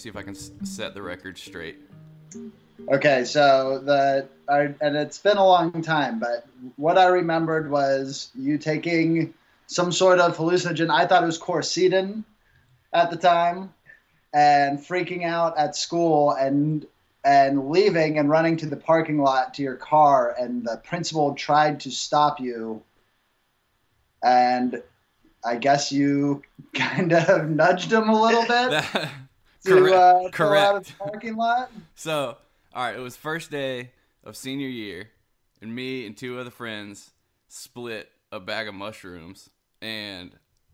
see if I can s- set the record straight. Okay, so the I, and it's been a long time, but what I remembered was you taking some sort of hallucinogen. I thought it was quercetin at the time, and freaking out at school and and leaving and running to the parking lot to your car, and the principal tried to stop you, and I guess you kind of nudged him a little bit That- to correct. uh, pull out of correct. the parking lot. So, all right, it was first day of senior year, and me and two other friends split a bag of mushrooms, and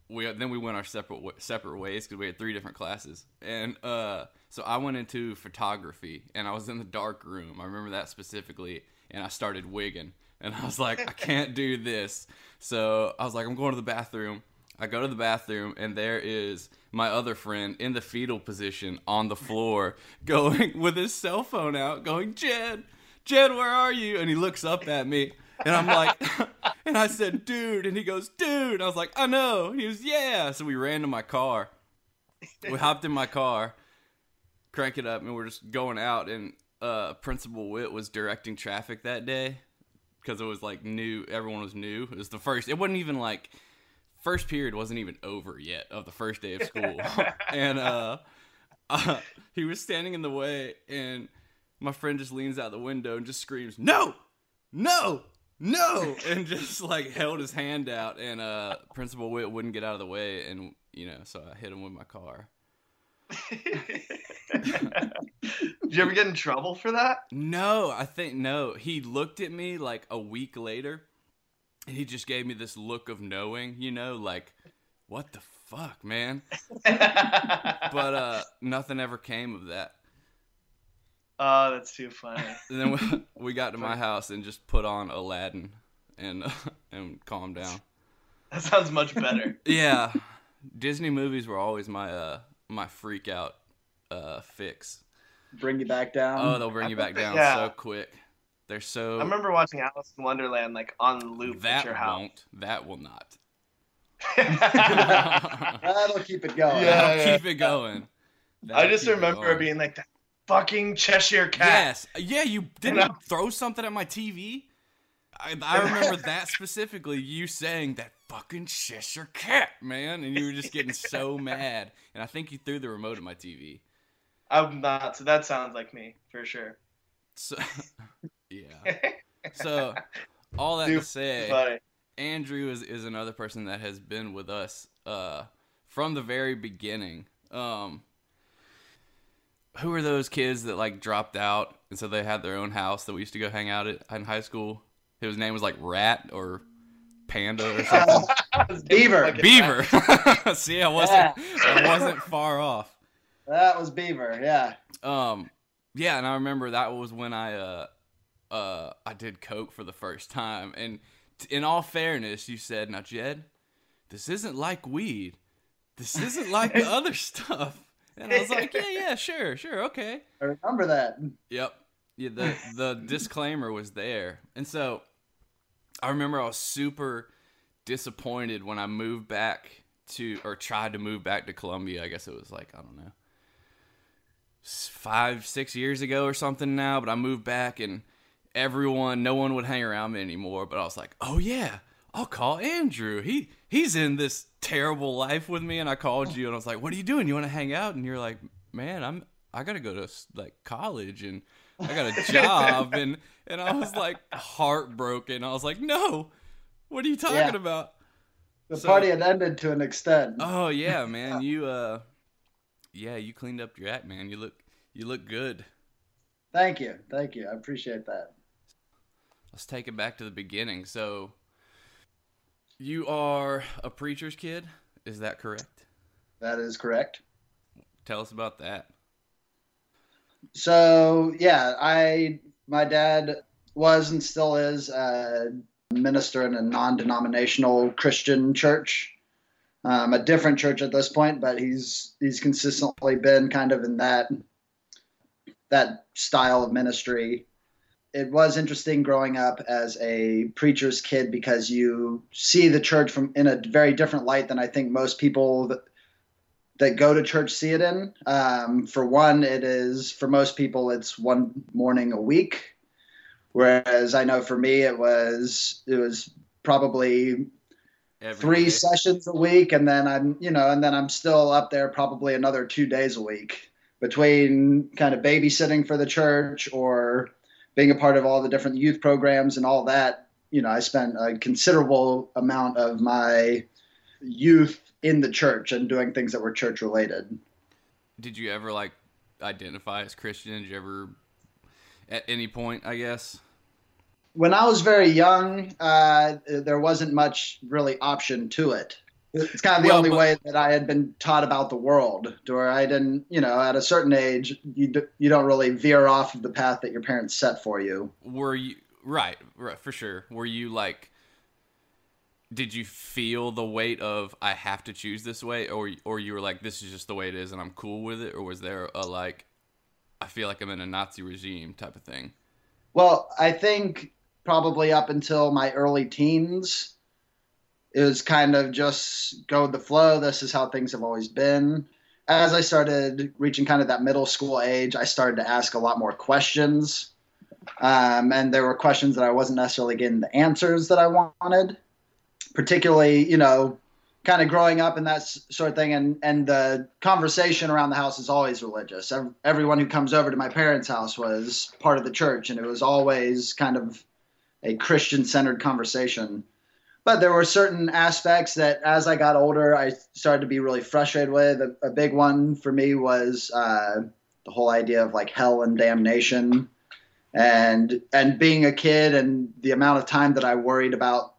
we then we went our separate separate ways because we had three different classes, and uh, so I went into photography, and I was in the dark room. I remember that specifically, and I started wigging, and I was like, I can't do this, so I was like, I'm going to the bathroom. I go to the bathroom and there is my other friend in the fetal position on the floor going with his cell phone out going, "Jed, Jed, where are you?" And he looks up at me and I'm like and I said, "Dude." And he goes, "Dude." I was like, "I know." He was, "Yeah." So we ran to my car. We hopped in my car, crank it up and we're just going out and uh Principal Witt was directing traffic that day because it was like new everyone was new. It was the first it wasn't even like first period wasn't even over yet of the first day of school. And uh, uh he was standing in the way and my friend just leans out the window and just screams no! No! No! And just like held his hand out and uh principal Witt wouldn't get out of the way and you know so i hit him with my car. Did you ever get in trouble for that? no i think no. He looked at me like a week later and he just gave me this look of knowing you know like what the fuck man but uh nothing ever came of that oh, that's too funny. and then we, we got to my house and just put on aladdin and and calmed down That sounds much better. yeah disney movies were always my uh my freak out uh fix Bring you back down. oh they'll bring you back down Yeah. so quick they're so I remember watching Alice in Wonderland like on loop that at your house. won't that will not That'll keep it going. Yeah, That'll yeah. keep it going I That'll just keep it remember being like that fucking Cheshire cat. Yes. Yeah, you didn't you throw something at my TV. I, I remember that specifically. You saying that fucking Cheshire cat, man, and you were just getting so mad. And I think you threw the remote at my TV. I'm not. So that sounds like me for sure. So, yeah. So, all that Too to say, funny. Andrew is, is another person that has been with us uh, from the very beginning. Um, who are those kids that like dropped out and so they had their own house that we used to go hang out at in high school? His name was like Rat or Panda or something. Beaver. Beaver. See, I wasn't I wasn't far off. That was Beaver. Yeah. Um, yeah, and I remember that was when I uh uh I did coke for the first time. And t- in all fairness, you said, "Now, Jed, this isn't like weed. This isn't like the other stuff." And I was like, "Yeah, yeah, sure, sure, okay." I remember that. Yep. Yeah, the the disclaimer was there. And so I remember I was super disappointed when I moved back to or tried to move back to Columbia. I guess it was like, I don't know. 5 6 years ago or something now, but I moved back and everyone no one would hang around me anymore, but I was like, "Oh yeah, I'll call Andrew. He he's in this terrible life with me." And I called you and I was like, "What are you doing? You want to hang out?" And you're like, "Man, I'm I got to go to like college and I got a job and and I was like heartbroken. I was like, "No. What are you talking Yeah. about?" The So- party had ended to an extent. Oh yeah, man. You uh yeah, you cleaned up your act, man. You look you look good. Thank you. Thank you. I appreciate that. Let's take it back to the beginning. So you are a preacher's kid, is that correct? That is correct. Tell us about that. So yeah, I my dad was and still is a minister in a non-denominational Christian church, um, a different church at this point, but he's he's consistently been kind of in that that style of ministry. It was interesting growing up as a preacher's kid because you see the church from in a very different light than I think most people that that go to church see it in. Um, for one, it is for most people it's one morning a week, whereas I know for me it was it was probably Every three day. sessions a week, and then I'm you know and then I'm still up there probably another two days a week between kind of babysitting for the church or being a part of all the different youth programs and all that. You know, I spent a considerable amount of my youth in the church and doing things that were church related. Did you ever like identify as Christian? Did you ever, at any point, I guess? When I was very young, uh, there wasn't much really option to it. It's kind of the Well, only but- way that I had been taught about the world, where I didn't, you know, at a certain age, you d- you don't really veer off of the path that your parents set for you. Were you right? Right, for sure. Were you like? Did you feel the weight of I have to choose this way, or or you were like this is just the way it is and I'm cool with it, or was there a like, I feel like I'm in a Nazi regime type of thing? Well, I think probably up until my early teens, it was kind of just go with the flow. This is how things have always been. As I started reaching kind of that middle school age, I started to ask a lot more questions. Um, and there were questions that I wasn't necessarily getting the answers that I wanted, particularly, you know, kind of growing up and that sort of thing. And, and the conversation around the house is always religious. Everyone who comes over to my parents' house was part of the church, and it was always kind of a Christian centered conversation. But there were certain aspects that as I got older, I started to be really frustrated with. A, a big one for me was uh, the whole idea of like hell and damnation. And and being a kid and the amount of time that I worried about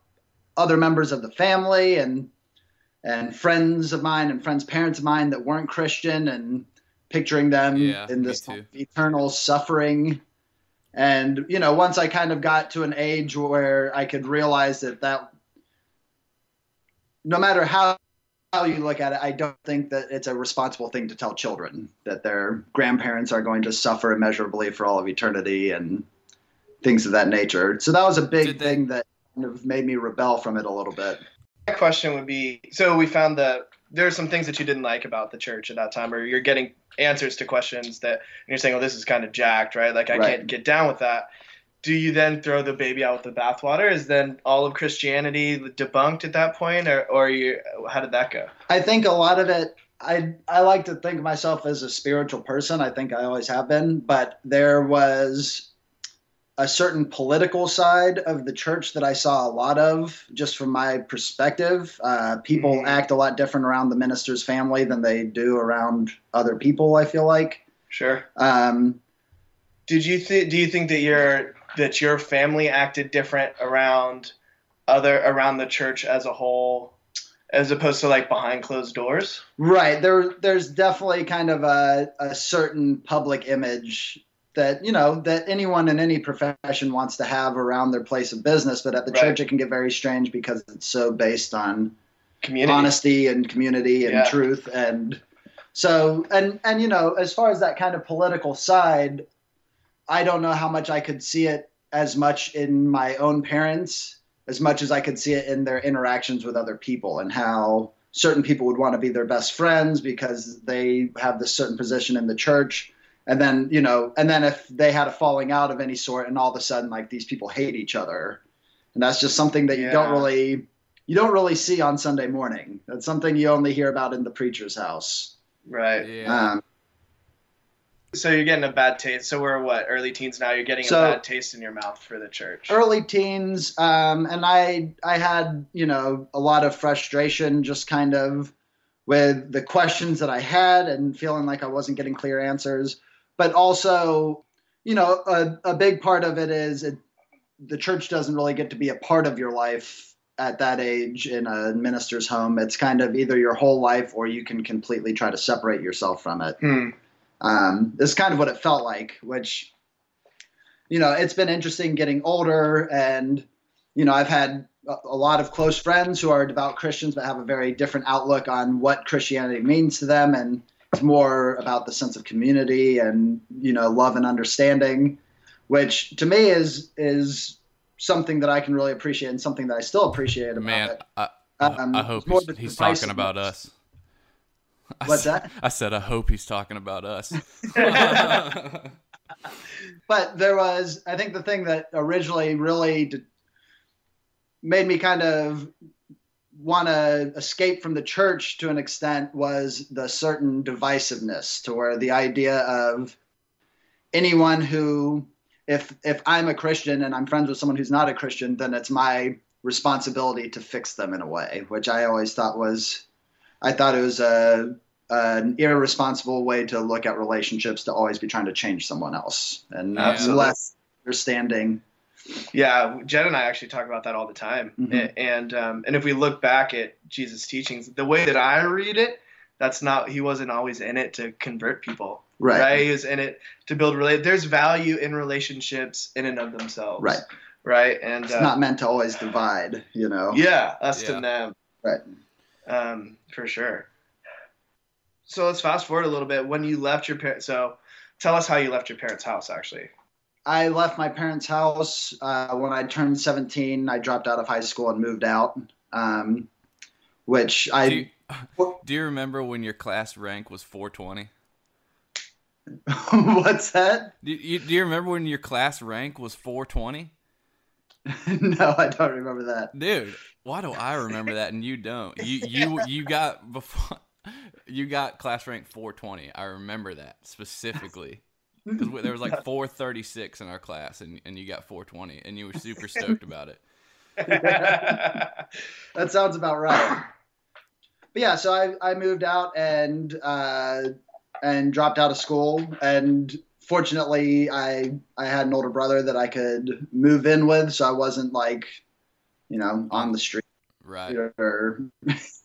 other members of the family and and friends of mine and friends' parents of mine that weren't Christian and picturing them Yeah, in this eternal suffering. And you know, once I kind of got to an age where I could realize that that no matter how how you look at it, I don't think that it's a responsible thing to tell children that their grandparents are going to suffer immeasurably for all of eternity and things of that nature. So that was a big they- thing that kind of made me rebel from it a little bit. My question would be: So we found that there are some things that you didn't like about the church at that time, or you're getting answers to questions that and you're saying, "Oh, this is kind of jacked, right? Like I Right. can't get down with that." Do you then throw the baby out with the bathwater? Is then all of Christianity debunked at that point, or or you? How did that go? I think a lot of it. I I like to think of myself as a spiritual person. I think I always have been, but there was a certain political side of the church that I saw a lot of, just from my perspective. Uh, people Mhm. act a lot different around the minister's family than they do around other people. I feel like. Sure. Um, Did you think? Do you think that your that your family acted different around other around the church as a whole, as opposed to like behind closed doors? Right. There, there's definitely kind of a, a certain public image that you know that anyone in any profession wants to have around their place of business, but at the Right. church it can get very strange because it's so based on Community. honesty and community and Yeah. truth and so and and you know as far as that kind of political side i don't know how much i could see it as much in my own parents as much as i could see it in their interactions with other people and how certain people would want to be their best friends because they have this certain position in the church. And then you know and then if they had a falling out of any sort and all of a sudden like these people hate each other. And that's just something that you don't really you don't really see on sunday morning. That's something you only hear about in the preacher's house. Right. Yeah. um, So you're getting a bad taste. So we're what early teens now. You're getting So- a bad taste in your mouth for the church. early teens um, and i i had you know a lot of frustration just kind of with the questions that i had and feeling like i wasn't getting clear answers but also you know a, a big part of it is it, the church doesn't really get to be a part of your life at that age in a minister's home it's kind of either your whole life or you can completely try to separate yourself from it Hmm. Um, is kind of what it felt like, which, you know, it's been interesting getting older. And, you know, I've had a, a lot of close friends who are devout Christians, but have a very different outlook on what Christianity means to them. And it's more about the sense of community and, you know, love and understanding, which to me is, is something that I can really appreciate and something that I still appreciate about Man, it. I, Um, I hope he's, he's talking about us. What's I, s- that? I said, I hope he's talking about us. but there was i think the thing that originally really d- made me kind of want to escape from the church to an extent was the certain divisiveness to where the idea of anyone who if if i'm a christian and i'm friends with someone who's not a christian then it's my responsibility to fix them in a way which i always thought was i thought it was a an irresponsible way to look at relationships to always be trying to change someone else and Yeah. Less understanding. Yeah, Jen and I actually talk about that all the time. Mhm. And um, and if we look back at Jesus' teachings, the way that I read it, that's not he wasn't always in it to convert people. Right. He was in it to build relate. There's value in relationships in and of themselves. Right. Right. And It's uh, not meant to always divide, you know. yeah, us Yeah. to them. Right. Um, for sure. So let's fast forward a little bit. When you left your parents, so tell us how you left your parents' house. Actually. I left my parents' house uh, when I turned 17. I dropped out of high school and moved out, um, which I do, you, do you remember when your class rank was 420? what's that? Do you, do you remember when your class rank was 420? no, I don't remember that. Dude, why do I remember that and you don't? You you you got before you got class rank 420. I remember that specifically. Because there was like 436 in our class, and, and you got 420, and you were super stoked about it. that sounds about right. But yeah, so I, I moved out and uh, and dropped out of school, and fortunately, I I had an older brother that I could move in with, so I wasn't like, you know, on the street Right. or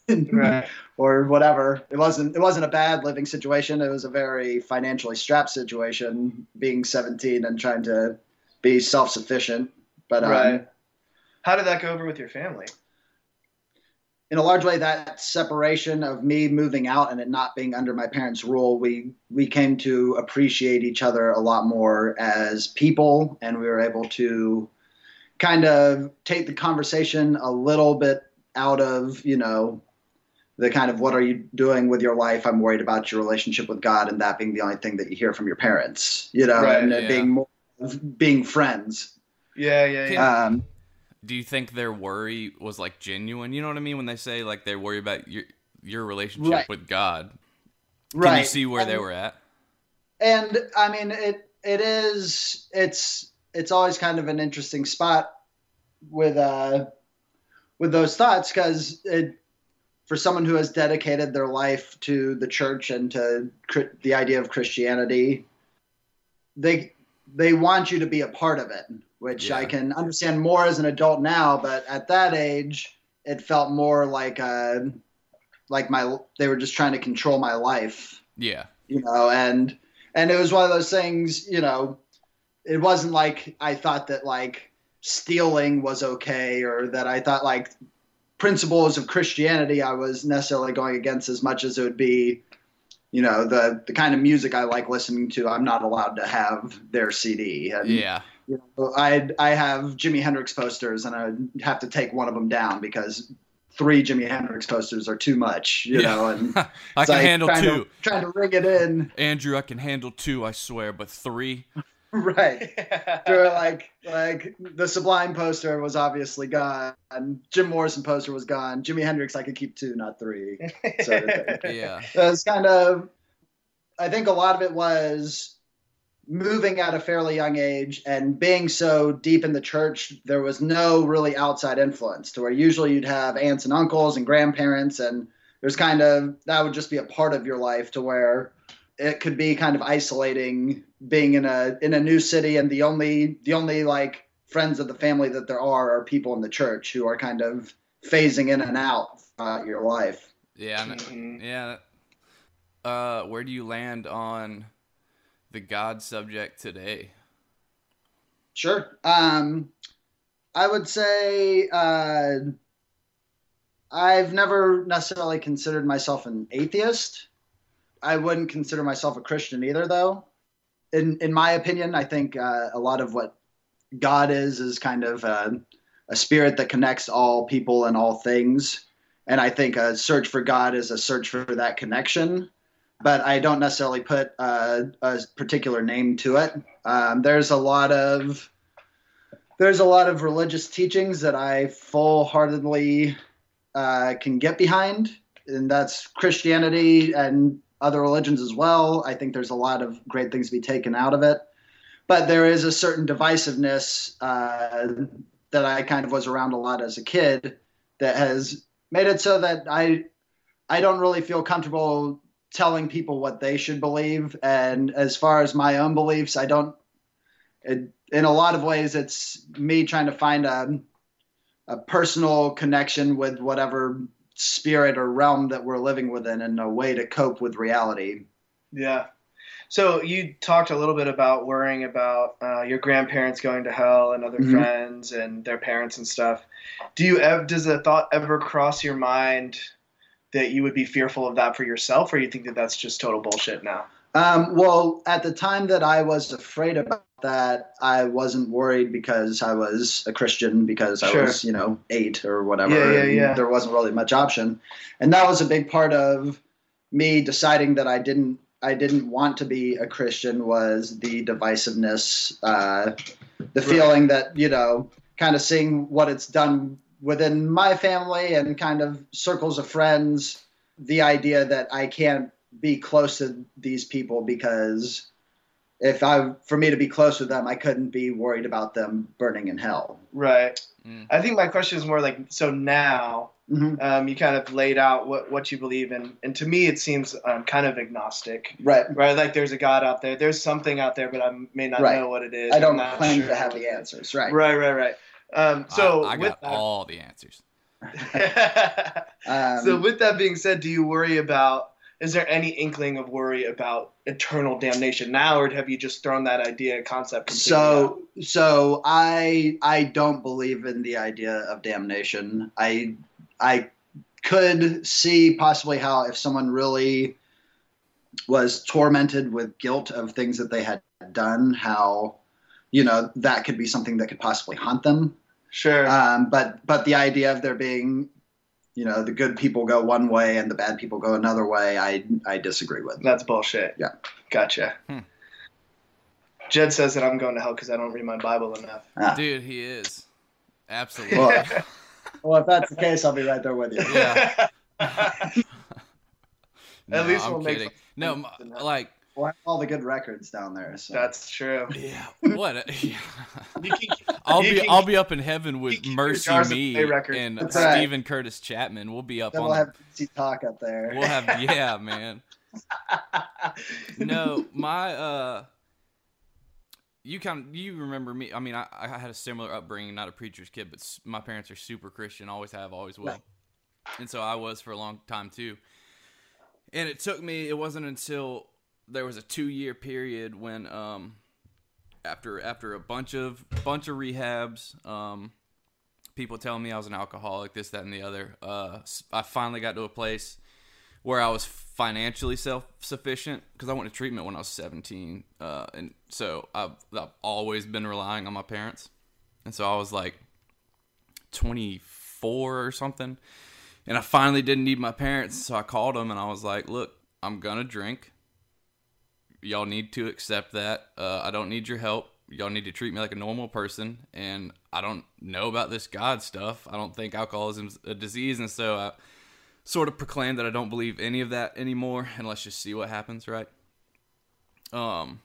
right. or whatever. It wasn't it wasn't a bad living situation. It was a very financially strapped situation, being 17 and trying to be self sufficient. But um, How did that go over with your family? In a large way, that separation of me moving out and it not being under my parents' rule, we we came to appreciate each other a lot more as people, and we were able to kind of take the conversation a little bit out of you know the kind of what are you doing with your life? I'm worried about your relationship with God, and that being the only thing that you hear from your parents, you know, Right, and yeah. being more of being friends. Yeah, yeah, yeah. Um, Do you think their worry was like genuine? You know what I mean when they say like they worry about your your relationship Right. with God? Can right. you see where they were at? and I mean it it is it's it's always kind of an interesting spot with uh with those thoughts because it for someone who has dedicated their life to the church and to the idea of Christianity they they want you to be a part of it which I can understand more as an adult now but at that age it felt more like uh like my they were just trying to control my life Yeah. you know and and it was one of those things you know it wasn't like i thought that like stealing was okay or that i thought like principles of christianity i was necessarily going against as much as it would be you know the the kind of music i like listening to i'm not allowed to have their cd and Yeah. you know, I I have Jimi Hendrix posters, and I have to take one of them down because three Jimi Hendrix posters are too much, you Yeah. know. And I can like handle trying two. To, trying to ring it in, Andrew, I can handle two, I swear, but three? Right? Or like like the Sublime poster was obviously gone. Jim Morrison poster was gone. Jimi Hendrix, I could keep two, not three. sort of. Yeah. It was kind of, I think a lot of it was moving at a fairly young age and being so deep in the church, there was no really outside influence to where usually you'd have aunts and uncles and grandparents, and there's kind of that would just be a part of your life to where it could be kind of isolating being in a in a new city and the only the only like friends of the family that there are are people in the church who are kind of phasing in and out throughout your life. Yeah. and- Mhm. Yeah. Uh, where do you land on the God subject today? Sure. Um, I would say uh, I've never necessarily considered myself an atheist. I wouldn't consider myself a Christian either, though. In in my opinion, I think uh, a lot of what God is is kind of uh, a spirit that connects all people and all things, and I think a search for God is a search for that connection. But I don't necessarily put a, a particular name to it. Um, there's a lot of there's a lot of religious teachings that I full heartedly uh, can get behind, and that's Christianity and other religions as well. I think there's a lot of great things to be taken out of it, but there is a certain divisiveness uh, that I kind of was around a lot as a kid that has made it so that I I don't really feel comfortable telling people what they should believe. And as far as my own beliefs, I don't. It, in a lot of ways, it's me trying to find a a personal connection with whatever spirit or realm that we're living within and a way to cope with reality. Yeah. So you talked a little bit about worrying about uh, your grandparents going to hell and other Mhm. friends and their parents and stuff. Do you ever does the thought ever cross your mind that you would be fearful of that for yourself, or you think that that's just total bullshit now? Um, well, at the time that I was afraid about that, I wasn't worried because I was a Christian because I Sure. was, you know, eight or whatever. Yeah, yeah, yeah. There wasn't really much option, and that was a big part of me deciding that I didn't. I didn't want to be a Christian. Was the divisiveness, uh, the Right. feeling that you know, kind of seeing what it's done within my family and kind of circles of friends. The idea that I can't be close to these people because if I for me to be close with them, I couldn't be worried about them burning in hell. Right. Mm. I think my question is more like so now hmm um, you kind of laid out what, what you believe in, and to me it seems um, kind of agnostic. Right. Right, like there's a God out there. There's something out there, but I may not Right. know what it is. I don't not claim sure to have the answers. Right. Right, right, right. Um, so I, I with got all the answers. Um, so with that being said, do you worry about? Is there any inkling of worry about eternal damnation now, or have you just thrown that idea concept? completely out? so so I I don't believe in the idea of damnation. I I could see possibly how if someone really was tormented with guilt of things that they had done, how you know that could be something that could possibly haunt them. sure, Um, but but the idea of there being, you know, the good people go one way and the bad people go another way, I I disagree with. that's bullshit. Yeah. gotcha. Hmm. Jed says that I'm going to hell because I don't read my Bible enough. Ah. Dude, he is. Absolutely. Well, well, if that's the case, I'll be right there with you. Yeah. At least I'm we'll make kidding. No, m- something happen. like, We'll have all the good records down there. So. That's true. yeah, what? You can, I'll be can- I'll be up in heaven with Mercy Me and That's right. Steven Curtis Chapman. We'll be up then on. we'll have DC Talk up there. we'll have yeah, man. No, my uh, you kind of, you remember me? I mean, I, I had a similar upbringing, not a preacher's kid, but my parents are super Christian, always have, always will, Right. and so I was for a long time too. And it took me. It wasn't until there was a two year period when um, after after a bunch of bunch of rehabs, um, people telling me I was an alcoholic, this, that, and the other. Uh, I finally got to a place where I was financially self sufficient because I went to treatment when I was 17. Uh, and so I've, I've always been relying on my parents. And so I was like 24 or something. And I finally didn't need my parents. So I called them and I was like, look, I'm to drink. Y'all need to accept that. Uh, I don't need your help. Y'all need to treat me like a normal person. And I don't know about this God stuff. I don't think alcoholism's a disease. And so I sort of proclaimed that I don't believe any of that anymore, and let's just see what happens, right? Um,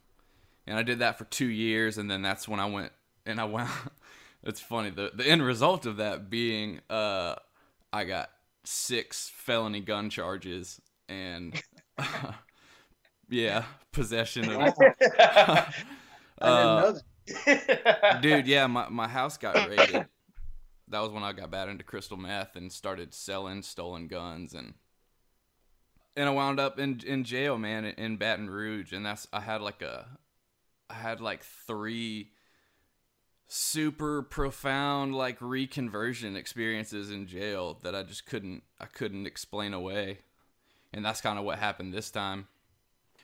and I did that for two years, and then that's when I went and I went. it's funny the the end result of that being uh, I got six felony gun charges and yeah, possession of. Uh, dude yeah my, my house got raided. That was when i got bad into crystal meth and started selling stolen guns and and i wound up in in jail man in, in baton rouge. And that's i had like a i had like three super profound like reconversion experiences in jail that i just couldn't i couldn't explain away. And that's kind of what happened this time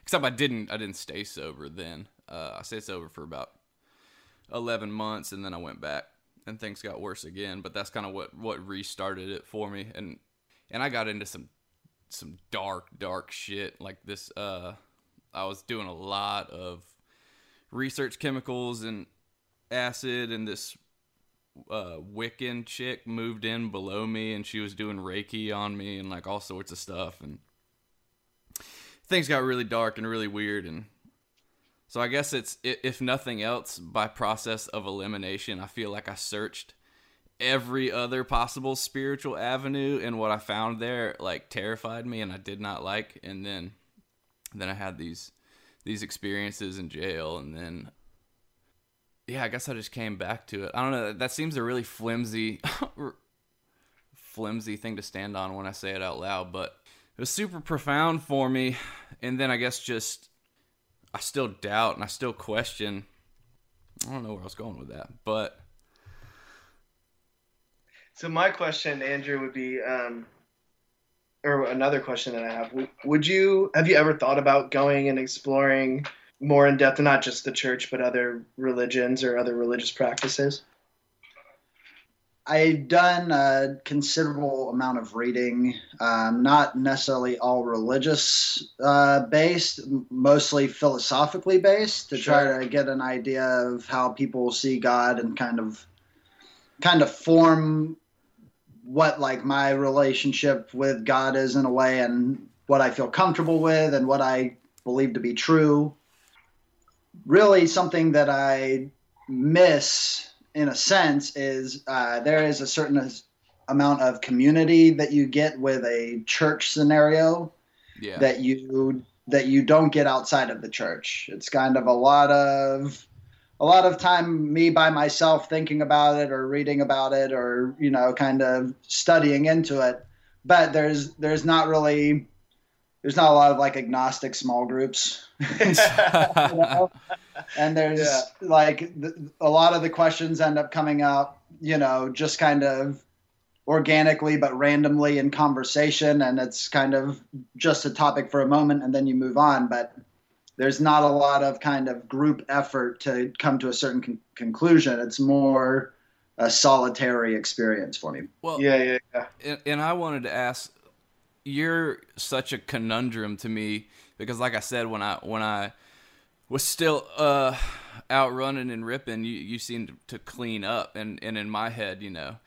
except i didn't i didn't stay sober then. Uh, i stayed sober for about 11 months and then I went back and things got worse again but that's kind of what what restarted it for me. And and I got into some some dark dark shit. Like this uh I was doing a lot of research chemicals and acid and this uh Wiccan chick moved in below me and she was doing Reiki on me and like all sorts of stuff and things got really dark and really weird and so I guess it's if nothing else by process of elimination I feel like I searched every other possible spiritual avenue and what I found there like terrified me and I did not like and then then I had these these experiences in jail and then yeah, I guess I just came back to it. I don't know. That seems a really flimsy, flimsy thing to stand on when I say it out loud, but it was super profound for me. And then I guess just I still doubt and I still question. I don't know where I was going with that, but so my question, Andrew, would be, um, or another question that I have: Would you have you ever thought about going and exploring more in depth, not just the church, but other religions or other religious practices? I've done a considerable amount of reading, um, not necessarily all religious uh, based, mostly philosophically based, to sure. try to get an idea of how people see God and kind of kind of form what like my relationship with God is in a way and what I feel comfortable with and what I believe to be true. Really, something that I miss in a sense is uh, there is a certain amount of community that you get with a church scenario yeah. that you that you don't get outside of the church. It's kind of a lot of a lot of time me by myself thinking about it or reading about it or you know kind of studying into it but there's there's not really there's not a lot of like agnostic small groups you know? And there's yeah. like a lot of the questions end up coming up you know just kind of organically but randomly in conversation and it's kind of just a topic for a moment and then you move on but there's not a lot of kind of group effort to come to a certain con- conclusion. It's more a solitary experience for me. Well, yeah, yeah, yeah. And, and, I wanted to ask, you're such a conundrum to me because, like I said, when I when I was still uh, out running and ripping, you you seemed to clean up, and and in my head, you know,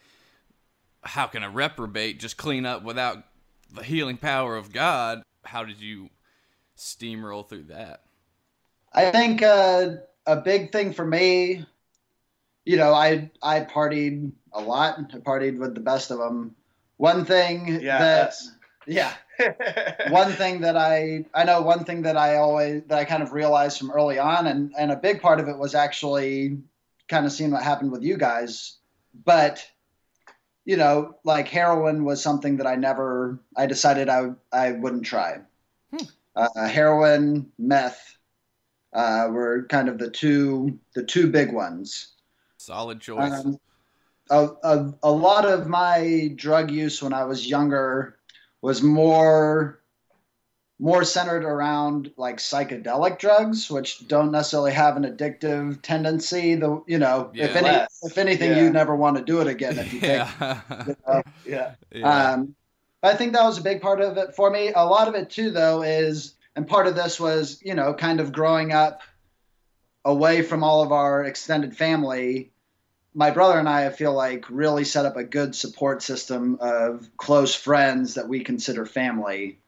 how can a reprobate just clean up without the healing power of God? How did you steamroll through that? I think uh, a big thing for me, you know, I I partied a lot. I partied with the best of them. One thing yeah, that yeah, one thing that I I know one thing that I always that I kind of realized from early on, and and a big part of it was actually kind of seeing what happened with you guys, but you know, like heroin was something that I never I decided I I wouldn't try. Hmm uh, heroin, meth uh, were kind of the two the two big ones. Solid choice. Um, a, a, a lot of my drug use when I was younger was more more centered around like psychedelic drugs, which don't necessarily have an addictive tendency. The you know, yeah, if any, if anything, yeah. you never want to do it again if you yeah. think. You know? yeah. yeah. Um, I think that was a big part of it for me. A lot of it too, though, is and part of this was you know kind of growing up away from all of our extended family. My brother and I, I feel like, really set up a good support system of close friends that we consider family,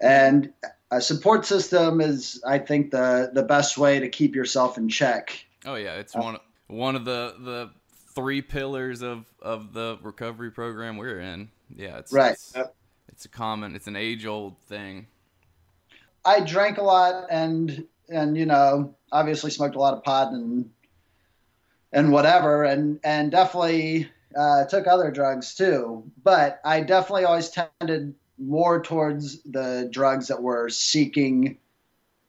and a support system is, I think, the the best way to keep yourself in check. Oh yeah, it's uh, one one of the the three pillars of of the recovery program we're in. Yeah, it's right. It's, it's a common, it's an age old thing. I drank a lot and and you know obviously smoked a lot of pot and and whatever and and definitely uh, took other drugs too. But I definitely always tended more towards the drugs that were seeking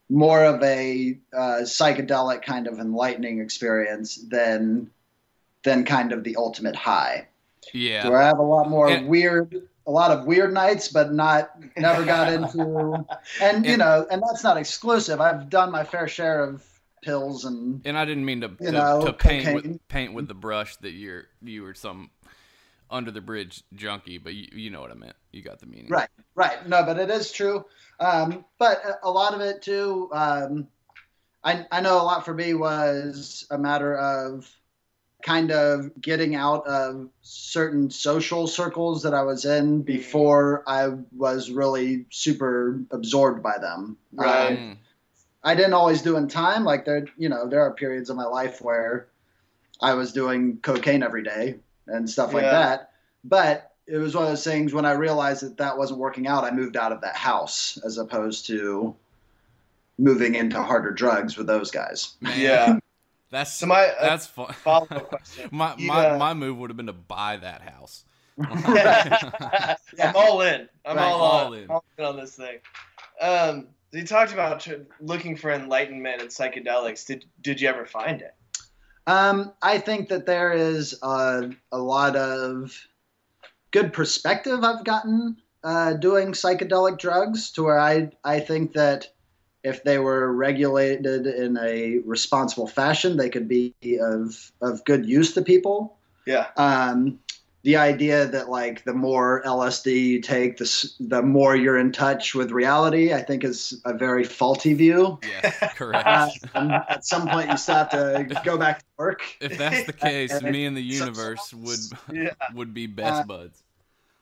more of a uh, psychedelic kind of enlightening experience than than kind of the ultimate high. Yeah, where I have a lot more and, weird a lot of weird nights, but not never got into. And you know, and that's not exclusive. I've done my fair share of pills and. And I didn't mean to you to, know, to paint with, paint with the brush that you're you were some under the bridge junkie, but you, you know what I meant. You got the meaning. Right, right. No, but it is true. Um, but a lot of it too. Um, I I know a lot for me was a matter of kind of getting out of certain social circles that I was in before I was really super absorbed by them. Right. Mm. I didn't always do in time. Like there, you know, there are periods of my life where I was doing cocaine every day and stuff like Yeah. that. But it was one of those things when I realized that that wasn't working out, I moved out of that house as opposed to moving into harder drugs with those guys. Yeah. That's So my uh, that's fun. follow up question. my You, my, uh, my move would have been to buy that house. I'm all in. I'm Right. all, All on, in. all in on this thing. Um, you talked about looking for enlightenment and psychedelics. Did did you ever find it? Um, I think that there is a, a lot of good perspective I've gotten uh, doing psychedelic drugs to where I, I think that if they were regulated in a responsible fashion, they could be of, of good use to people. Yeah. Um, the idea that like the more LSD you take, the, the more you're in touch with reality, I think is a very faulty view. yes, correct. Uh, at some point, you still have to go back to work. if that's the case, and me and the so- universe would Yeah. would be best Uh, buds.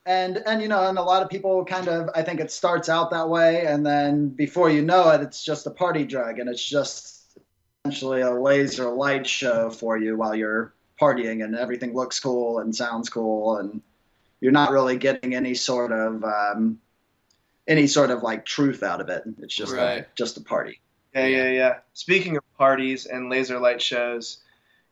and and you know and a lot of people kind of i think it starts out that way and then before you know it it's just a party drug and it's just essentially a laser light show for you while you're partying and everything looks cool and sounds cool and you're not really getting any sort of um, any sort of like truth out of it it's just a, just a party Yeah, Yeah. yeah, yeah. Speaking of parties and laser light shows,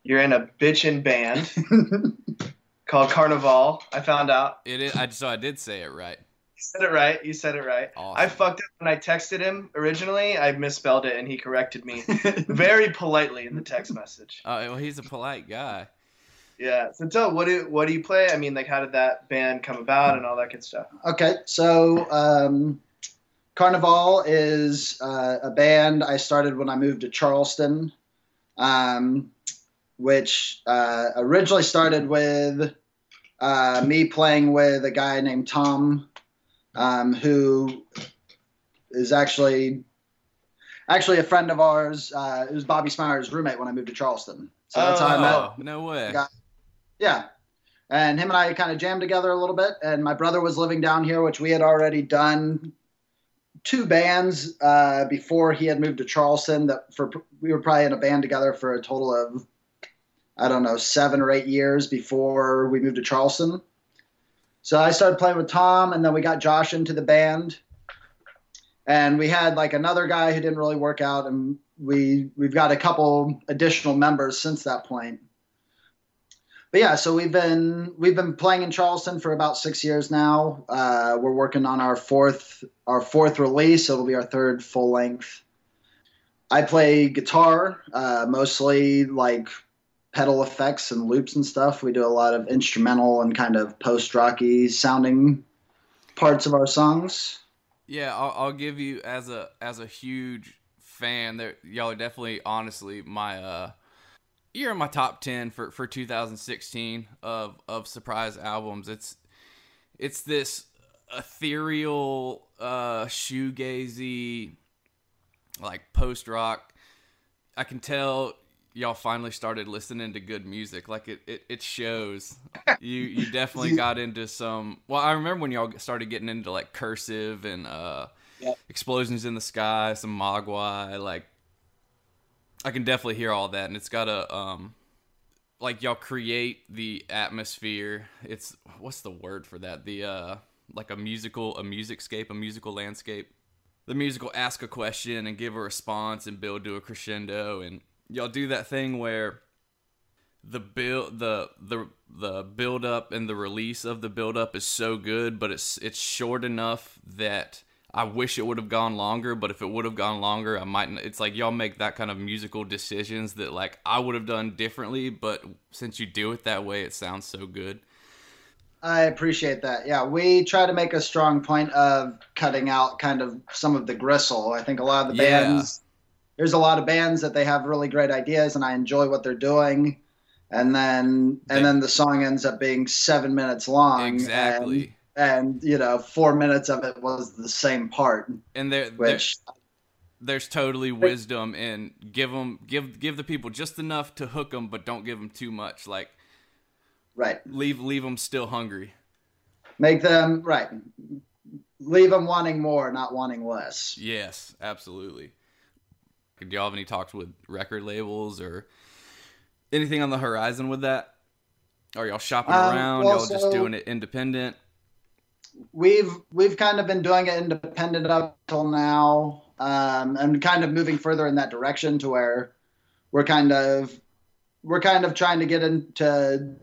you're in a bitchin' band called Carnaval. I found out. It is. I, so I did say it right. You said it right. You said it right. Awesome. I fucked up when I texted him originally. I misspelled it and he corrected me very politely in the text message. Oh, well, he's a polite guy. Yeah. So tell what do what do you play? I mean, like, how did that band come about and all that good stuff? Okay, so um, Carnaval is uh, a band I started when I moved to Charleston, um, which uh, originally started with uh, me playing with a guy named Tom, um, who is actually actually a friend of ours. Uh, it was Bobby Smyer's roommate when I moved to Charleston. So that's how I met Oh, no way. Yeah. And him and I kind of jammed together a little bit. And my brother was living down here, which we had already done two bands uh, before he had moved to Charleston. That for we were probably in a band together for a total of I don't know seven or eight years before we moved to Charleston. So I started playing with Tom, and then we got Josh into the band, and we had like another guy who didn't really work out, and we we've got a couple additional members since that point but yeah, so we've been we've been playing in Charleston for about six years now. Uh, we're working on our fourth our fourth release. It'll be our third full length. I play guitar, uh, mostly like pedal effects and loops and stuff. We do a lot of instrumental and kind of post rocky sounding parts of our songs. Yeah, I'll, I'll give you as a as a huge fan. There, y'all are definitely, honestly, my uh, you're in my top ten for for 2016 of of surprise albums. It's it's this ethereal, uh, shoegazy, like post rock. I can tell y'all finally started listening to good music. Like it, it, it shows. You you definitely got into some. Well, I remember when y'all started getting into like cursive and uh, Yep. explosions in the sky, some Mogwai. Like I can definitely hear all that, and it's got a um, like y'all create the atmosphere. It's what's the word for that? The uh, like a musical, a musicscape, a musical landscape. The musical ask a question and give a response and build to a crescendo, and y'all do that thing where the build the the the build up and the release of the build up is so good, but it's it's short enough that I wish it would have gone longer. But if it would have gone longer, I might. Not. It's like y'all make that kind of musical decisions that like I would have done differently. But since you do it that way, it sounds so good. I appreciate that. Yeah, we try to make a strong point of cutting out kind of some of the gristle. I think a lot of the Yeah. bands, there's a lot of bands that they have really great ideas, and I enjoy what they're doing. and then They- and then the song ends up being seven minutes long. exactly. And, you know, four minutes of it was the same part, And there, there which there's totally wisdom in give them give give the people just enough to hook them, but don't give them too much. Like right leave leave them still hungry. make them right leave them wanting more, not wanting less. Yes, absolutely. Do y'all have any talks with record labels or anything on the horizon with that? Are y'all shopping Um, around? well, y'all just doing it independent? We've we've kind of been doing it independent up till now um, and kind of moving further in that direction to where we're kind of we're kind of trying to get into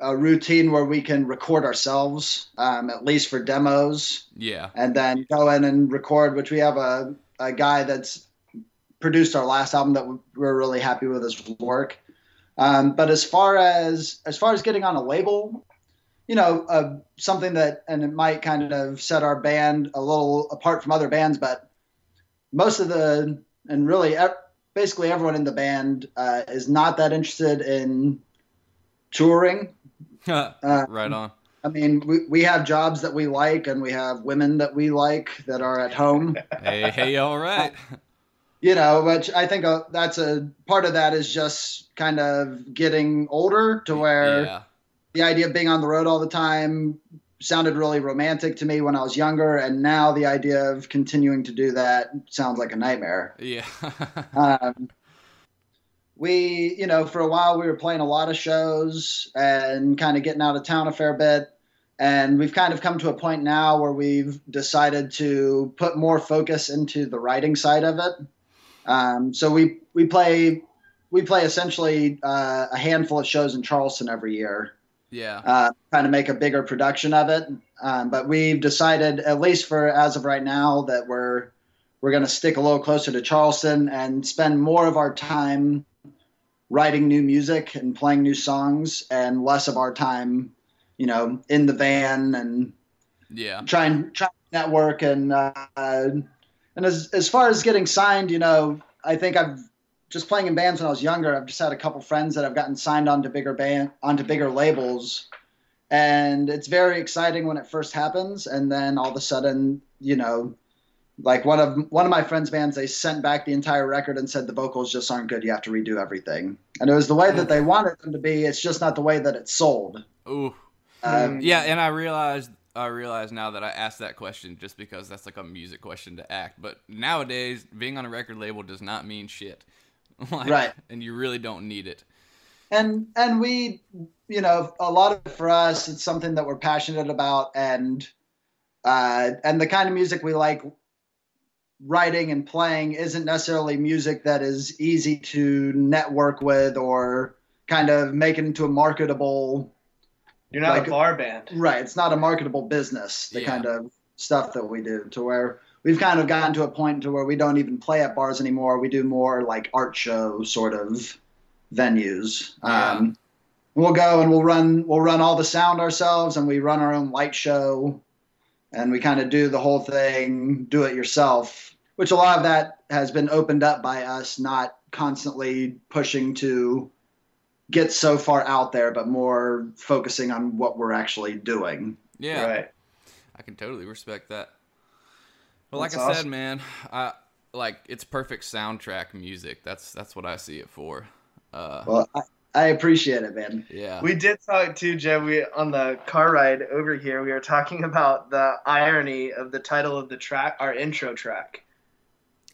a routine where we can record ourselves um, at least for demos Yeah. and then go in and record which we have a, a guy that's produced our last album that we're really happy with his work um, but as far as as far as getting on a label you know, uh, something that, and it might kind of set our band a little apart from other bands, but most of the, and really basically everyone in the band uh, is not that interested in touring. Uh, right on. I mean, we, we have jobs that we like and we have women that we like that are at home, Hey, hey, all right. you know, which I think uh, that's a part of that is just kind of getting older to where Yeah. The idea of being on the road all the time sounded really romantic to me when I was younger, and now the idea of continuing to do that sounds like a nightmare. Yeah. Um, we, you know, for a while we were playing a lot of shows and kind of getting out of town a fair bit. And we've kind of come to a point now where we've decided to put more focus into the writing side of it. Um, so we we play we play essentially uh, a handful of shows in Charleston every year yeah. uh, kind of make a bigger production of it. Um, but we've decided, at least for as of right now, that we're we're going to stick a little closer to Charleston and spend more of our time writing new music and playing new songs, and less of our time, you know, in the van and Yeah. trying trying to network and uh, and as as far as getting signed, you know, I think I've just playing in bands when I was younger. I've just had a couple friends that have gotten signed onto bigger band onto bigger labels, and it's very exciting when it first happens, and then all of a sudden, you know. Like one of one of my friends' bands, they sent back the entire record and said the vocals just aren't good. You have to redo everything. And it was the way that they wanted them to be. It's just not the way that it's sold. Ooh. Um, Yeah, and I realized I realize now that I asked that question just because that's like a music question to act. But nowadays, being on a record label does not mean shit. Like, Right. And you really don't need it. and and we you know a lot of for us it's something that we're passionate about and uh and the kind of music we like writing and playing isn't necessarily music that is easy to network with or kind of make it into a marketable You're not Like- a bar band. right it's not a marketable business the Yeah. kind of stuff that we do to where we've kind of gotten to a point to where we don't even play at bars anymore we do more like art show sort of venues Yeah. um, we'll go and we'll run we'll run all the sound ourselves and we run our own light show and we kind of do the whole thing do it yourself which a lot of that has been opened up by us not constantly pushing to get so far out there but more focusing on what we're actually doing Yeah. Right. I can totally respect that. Well, like That's I said, man, I like it's perfect soundtrack music. That's that's what I see it for. Uh, well i, I appreciate it man yeah. We did talk too, Jeb. We on the car ride over here. We were talking about the irony of the title of the track, our intro track,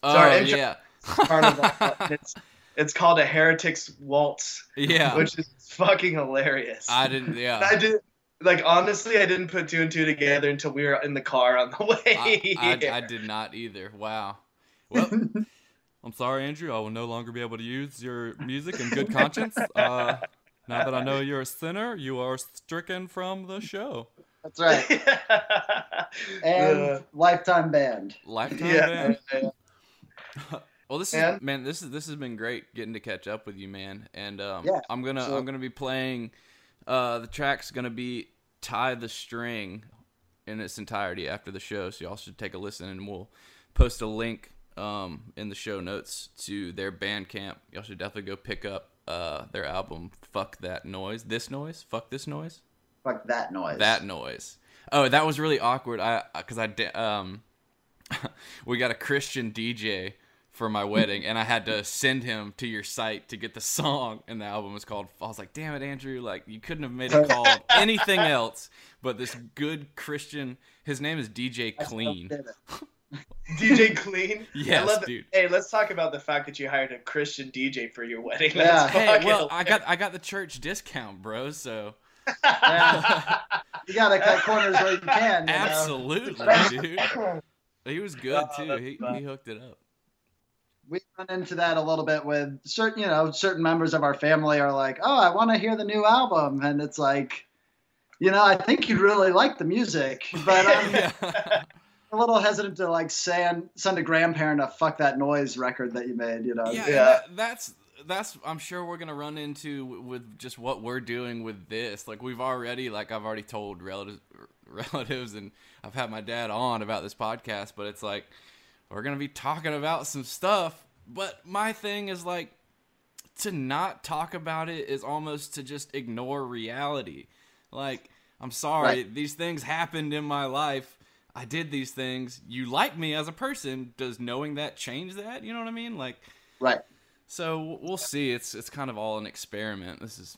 oh our intro- yeah. Carnaval. it's it's called a Heretic's Waltz, yeah. which is fucking hilarious. I didn't. Yeah. I did like honestly, I didn't put two and two together until we were in the car on the way. I, I, here. I did not either. Wow. Well, I'm sorry, Andrew. I will no longer be able to use your music in good conscience. Uh, now that I know you're a sinner, you are stricken from the show. that's right and Uh, lifetime band Lifetime yeah. ban. Well, this is man. This is this has been great getting to catch up with you, man. And um, Yeah, I'm gonna so- I'm gonna be playing. Uh, the track's gonna be "Tie the String" in its entirety after the show, so y'all should take a listen, and we'll post a link um in the show notes to their Bandcamp. Y'all should definitely go pick up uh, their album "Fuck That Noise," this noise, "Fuck This Noise," Fuck that noise. that noise. Oh, that was really awkward. I because I da- um, we got a Christian DJ for my wedding, and I had to send him to your site to get the song, and the album was called. I was like, "Damn it, Andrew! Like you couldn't have made it called anything else but this good Christian." His name is DJ Clean. DJ Clean. Yes, I love that- dude. Hey, let's talk about the fact that you hired a Christian DJ for your wedding. Yeah. That's Hey, well, I got I got the church discount, bro. So Yeah. You gotta cut corners where you can. You know? absolutely, dude. He was good Oh, too. that's He, he hooked it up. We run into that a little bit with certain you know certain members of our family are like oh i want to hear the new album and it's like you know i think you'd really like the music but i'm Yeah. a little hesitant to like send send a grandparent a fuck that noise record that you made you know yeah, Yeah. that- that's that's I'm sure we're gonna run into with just what we're doing with this. Like we've already, like I've already told relatives, relatives, and I've had my dad on about this podcast. But it's like we're gonna be talking about some stuff. But my thing is like to not talk about it is almost to just ignore reality. Like I'm sorry, Right. these things happened in my life. I did these things. You like me as a person. Does knowing that change that? You know what I mean? Like. right So we'll see. It's it's kind of all an experiment. This is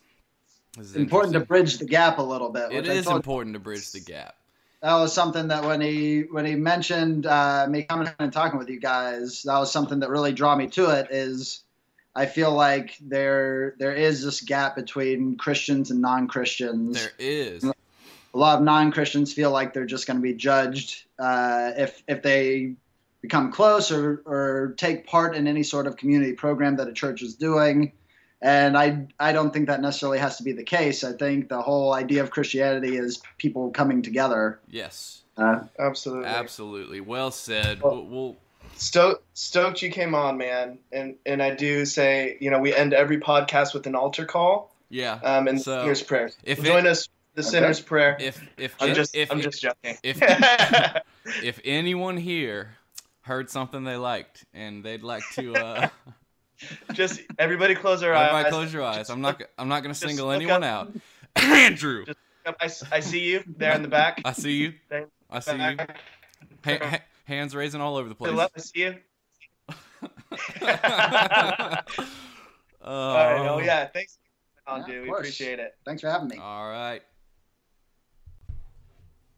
this is important to bridge the gap a little bit It is important to bridge the gap. That was something that when he when he mentioned uh, me coming and talking with you guys, that was something that really drew me to it. Is I feel like there there is this gap between Christians and non Christians. There is. A lot of non Christians feel like they're just going to be judged uh, if if they become close or or take part in any sort of community program that a church is doing. And I I don't think that necessarily has to be the case. I think the whole idea of Christianity is people coming together. Yes. Uh, Absolutely. Absolutely. Well said. Well- We'll, we'll Stoked, stoked you came on, man. And and I do say, you know, we end every podcast with an altar call. yeah. Um, and So, here's prayer. if Join it- us, the sinner's prayer. If if I'm just, if I'm just joking. if- if anyone here heard something they liked and they'd like to uh just everybody close their eyes. everybody close your eyes. I'm not I'm not going to single anyone up- out. Andrew, Just- I, s- I see you there in the back. I see you. I see you. Ha- ha- hands raising all over the To the place. left, I see you. oh, All right. Oh yeah. Thanks, for on, Yeah, dude. We appreciate it. thanks for having me. All right.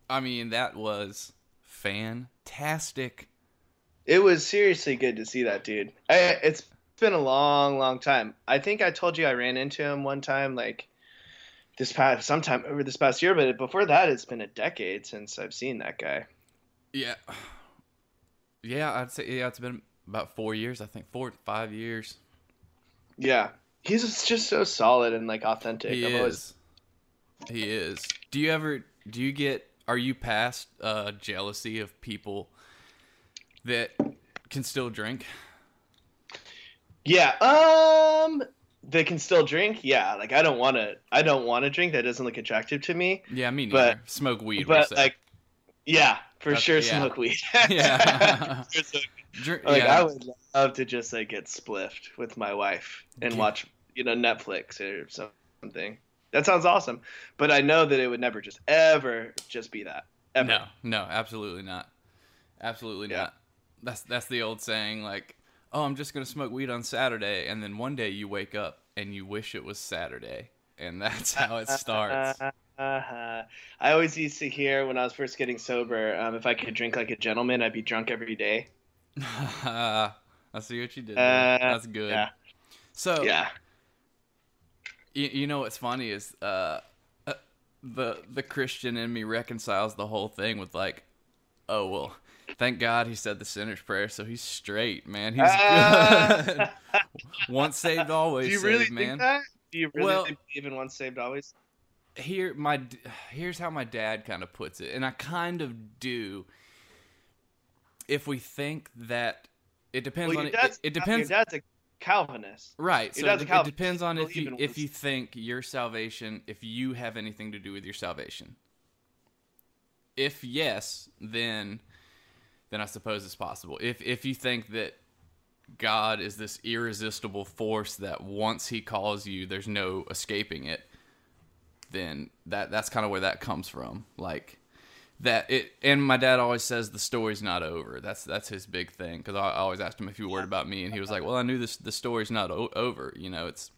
I mean, that was fantastic. It was seriously good to see that dude. I, it's been a long, long time. I think I told you I ran into him one time, like this past sometime over this past year. But before that, it's been a decade since I've seen that guy. Yeah. Yeah, I'd say yeah, it's been about four years. I think four, five years. Yeah, he's just so solid and like authentic. He always- is. He is. Do you ever? Do you get? Are you past uh, jealousy of people that can still drink? Yeah. Um. They can still drink. Yeah. Like I don't want to. I don't want to drink. That doesn't look attractive to me. Yeah, me neither. But- Smoke weed. but like, yeah, for That's- sure, yeah. smoke weed. Yeah. Dr- like yeah. I would love to just like get spliffed with my wife and Yeah. watch you know Netflix or something. That sounds awesome, but I know that it would never just ever just be that. Ever. No, no, absolutely not. Absolutely not. That's that's the old saying like, "Oh, I'm just going to smoke weed on Saturday." And then one day you wake up and you wish it was Saturday. And that's how it starts. Uh-huh. I always used to hear when I was first getting sober, um, if I could drink like a gentleman, I'd be drunk every day. I see what you did. Uh, That's good. yeah. So, Yeah. you, you know what's funny is uh, uh, the the Christian in me reconciles the whole thing with like, oh well, thank God he said the sinner's prayer, so he's straight, man. He's Uh, good. Once saved, always Do you saved, really man. think that? Do you really Well- believe in once saved always? Here, my here's how my dad kind of puts it, and I kind of do. If we think that it depends Well, on it, it, depends. Your dad's a Calvinist. Right. Your So it, Calvinist. it depends on if you if you think your salvation, if you have anything to do with your salvation. If yes, then then I suppose it's possible. If if you think that God is this irresistible force that once he calls you, there's no escaping it, then that that's kind of where that comes from. Like that it and my dad always says the story's not over. That's that's his big thing because I, I always asked him if he worried about me and he was like, "Well, I knew this the story's not o- over. You know, it's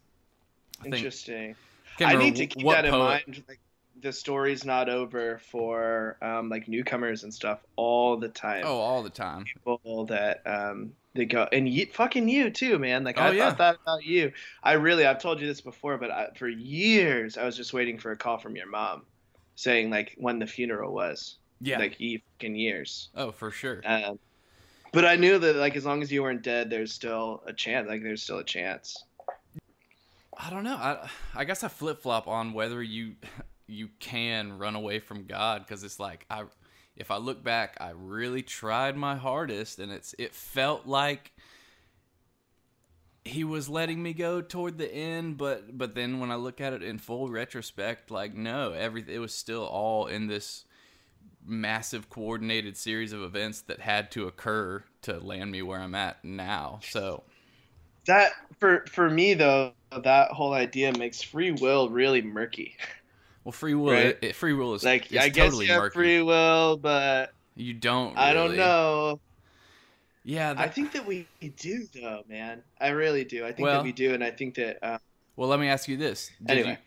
I think- Interesting. can't I need to keep that in poet- mind. Like, the story's not over for um, like newcomers and stuff all the time. Oh, all the time. People that um, they go and you, fucking you too, man. Like Oh, I yeah. thought that about you. I really, I've told you this before, but I, for years I was just waiting for a call from your mom, saying like when the funeral was. Yeah. Like ye fucking years. oh, for sure. Um, but I knew that like as long as you weren't dead, there's still a chance. Like there's still a chance. I don't know. I I guess I flip flop on whether you you can run away from God because it's like I if I look back, I really tried my hardest, and it's it felt like he was letting me go toward the end, but but then when I look at it in full retrospect, like no, everything it was still all in this massive coordinated series of events that had to occur to land me where I'm at now. So That for for me though, that whole idea makes free will really murky. Well, free will, Right. it, free will is Like is I guess totally you have free will, but You don't. I don't know. Yeah, I think that we do though, man. I really do. I think Well- that we do, and I think that uh, Well, let me ask you this: Did anyway.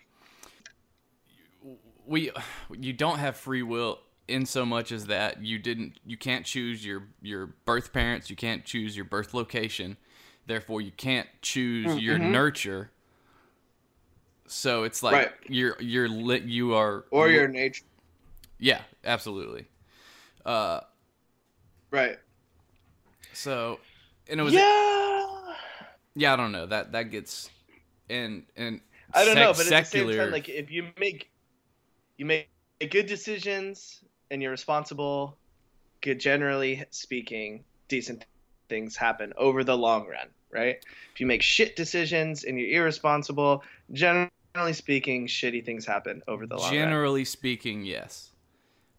you, we you don't have free will in so much as that you didn't you can't choose your your birth parents, you can't choose your birth location, therefore you can't choose your Mhm. nurture. So it's like Right. you're you're lit. You are Or your nature, yeah, absolutely. Uh, right? so and it was yeah. Yeah, I don't know. That that gets and and I don't sec- know, but at the same secular. time, like if you make you make good decisions and you're responsible, good generally speaking, decent things happen over the long run, right? If you make shit decisions and you're irresponsible, generally speaking, shitty things happen over the long run. generally speaking, yes.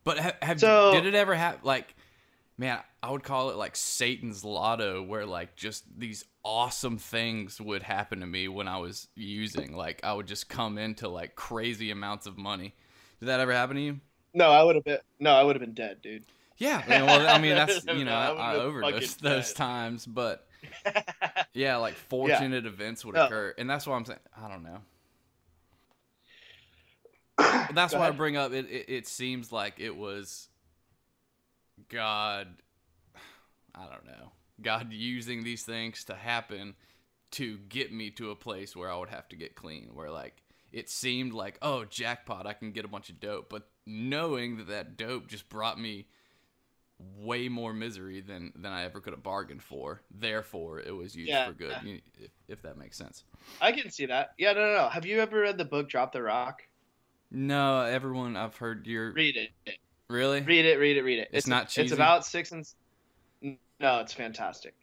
But have, have So- did it ever have like, man? I would call it like Satan's lotto, where like just these awesome things would happen to me when I was using. Like I would just come into like crazy amounts of money. Did that ever happen to you? No, I would have been no, I would have been dead, dude. Yeah. I mean, well, I mean that's you know I I, I overdosed those dead. times, but yeah, like fortunate events would No. occur, and that's why I'm saying I don't know. That's why I bring up it, it. It seems like it was God. I don't know. God using these things to happen to get me to a place where I would have to get clean. Where like it seemed like, oh jackpot, I can get a bunch of dope, but knowing that that dope just brought me way more misery than than I ever could have bargained for. Therefore, it was used Yeah. for good. you- If, if that makes sense. I can see that. Yeah, no, no, no. Have you ever read the book Drop the Rock? No, everyone I've heard your Read it. really. Read it, read it, read it. It's not cheesy. It's about six and no, it's fantastic.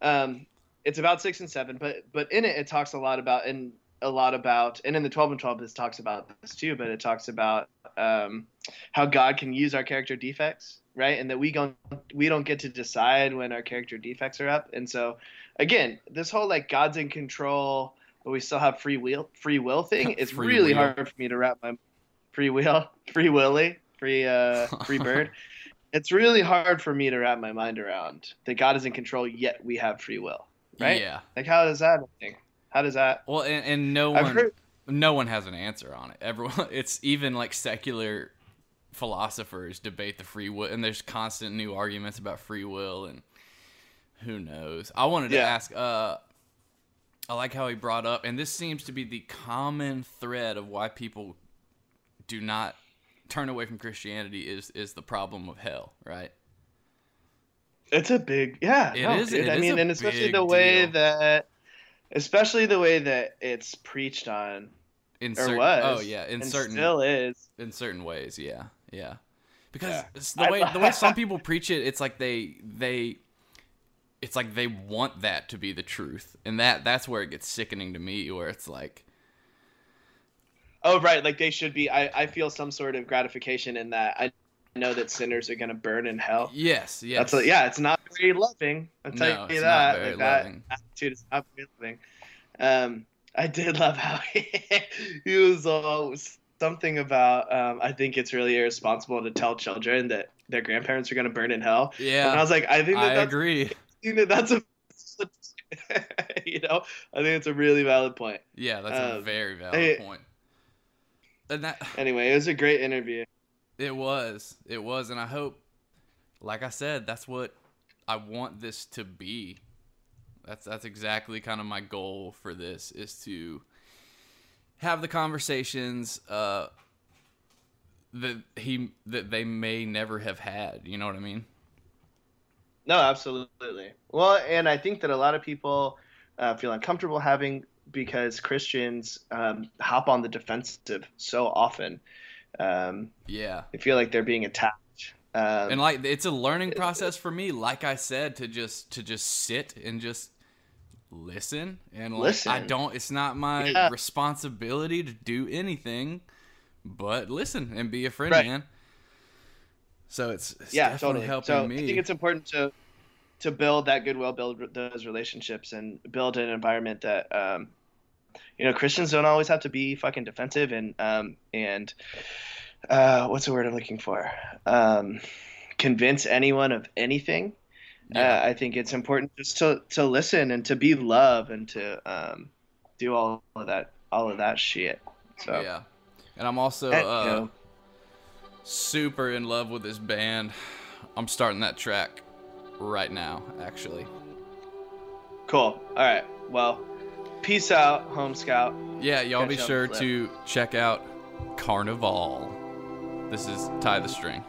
Um, it's about six and seven, but but in it, it talks a lot about and a lot about, and in the twelve and twelve, this talks about this too. But it talks about um, how God can use our character defects, right? And that we don't we don't get to decide when our character defects are up. And so, again, this whole like God's in control, but we still have free will free will thing. It's Free really will. hard for me to wrap my free will, free willy, free uh, free bird. it's really hard for me to wrap my mind around that God is in control, yet we have free will, right? Yeah. Like, how does that thing? How does that? Well, and, and no I've one, heard. no one has an answer on it. Everyone, it's even like secular philosophers debate the free will, and there's constant new arguments about free will, and who knows. I wanted to Yeah. ask. Uh, I like how he brought up, and this seems to be the common thread of why people do not turn away from Christianity is is the problem of hell, right? It's a big, yeah. It no, is- it I mean, and especially the way deal. that, especially the way that it's preached on, In or certain, oh, was. oh yeah, in certain still is. in certain ways yeah yeah because Yeah. the way the way some people preach it it's like they they it's like they want that to be the truth and that that's where it gets sickening to me where it's like Oh, right. Like they should be. I, I feel some sort of gratification in that. I know that sinners are gonna burn in hell. Yes, yes. That's a, yeah, it's not very loving. I'll tell No, you it's that. not very Like, that attitude is not very loving. Um, I did love how he, he was all something about. Um, I think it's really irresponsible to tell children that their grandparents are gonna burn in hell. Yeah, And I was like, I think that I that's agree. Think that that's a you know, I think it's a really valid point. Yeah, that's a Um, very valid hey- point. And that Anyway, it was a great interview. it was, it was, and I hope, like I said, that's what I want this to be. That's that's exactly kind of my goal for this is to have the conversations uh, that he that they may never have had. You know what I mean? No, absolutely. Well, and I think that a lot of people uh, feel uncomfortable having because Christians um, hop on the defensive so often. Um, Yeah. they feel like they're being attacked. Um, and like it's a learning process for me like i said to just to just sit and just listen and like i don't it's not my Yeah. responsibility to do anything but listen and be a friend Right. man so it's, it's yeah, definitely totally. helping so me I think it's important to to build that goodwill, build those relationships, and build an environment that um, you know Christians don't always have to be fucking defensive and um, and uh, what's the word I'm looking for? Um, convince anyone of anything. yeah, Uh, I think it's important just to to listen and to be love and to um, do all of that all of that shit. So yeah and i'm also And, you uh, know, super in love with this band i'm starting that track right now actually cool. All right. Well, peace out, home scout. Yeah, y'all Catch be you on the sure to check out Carnaval. This is Tie the String.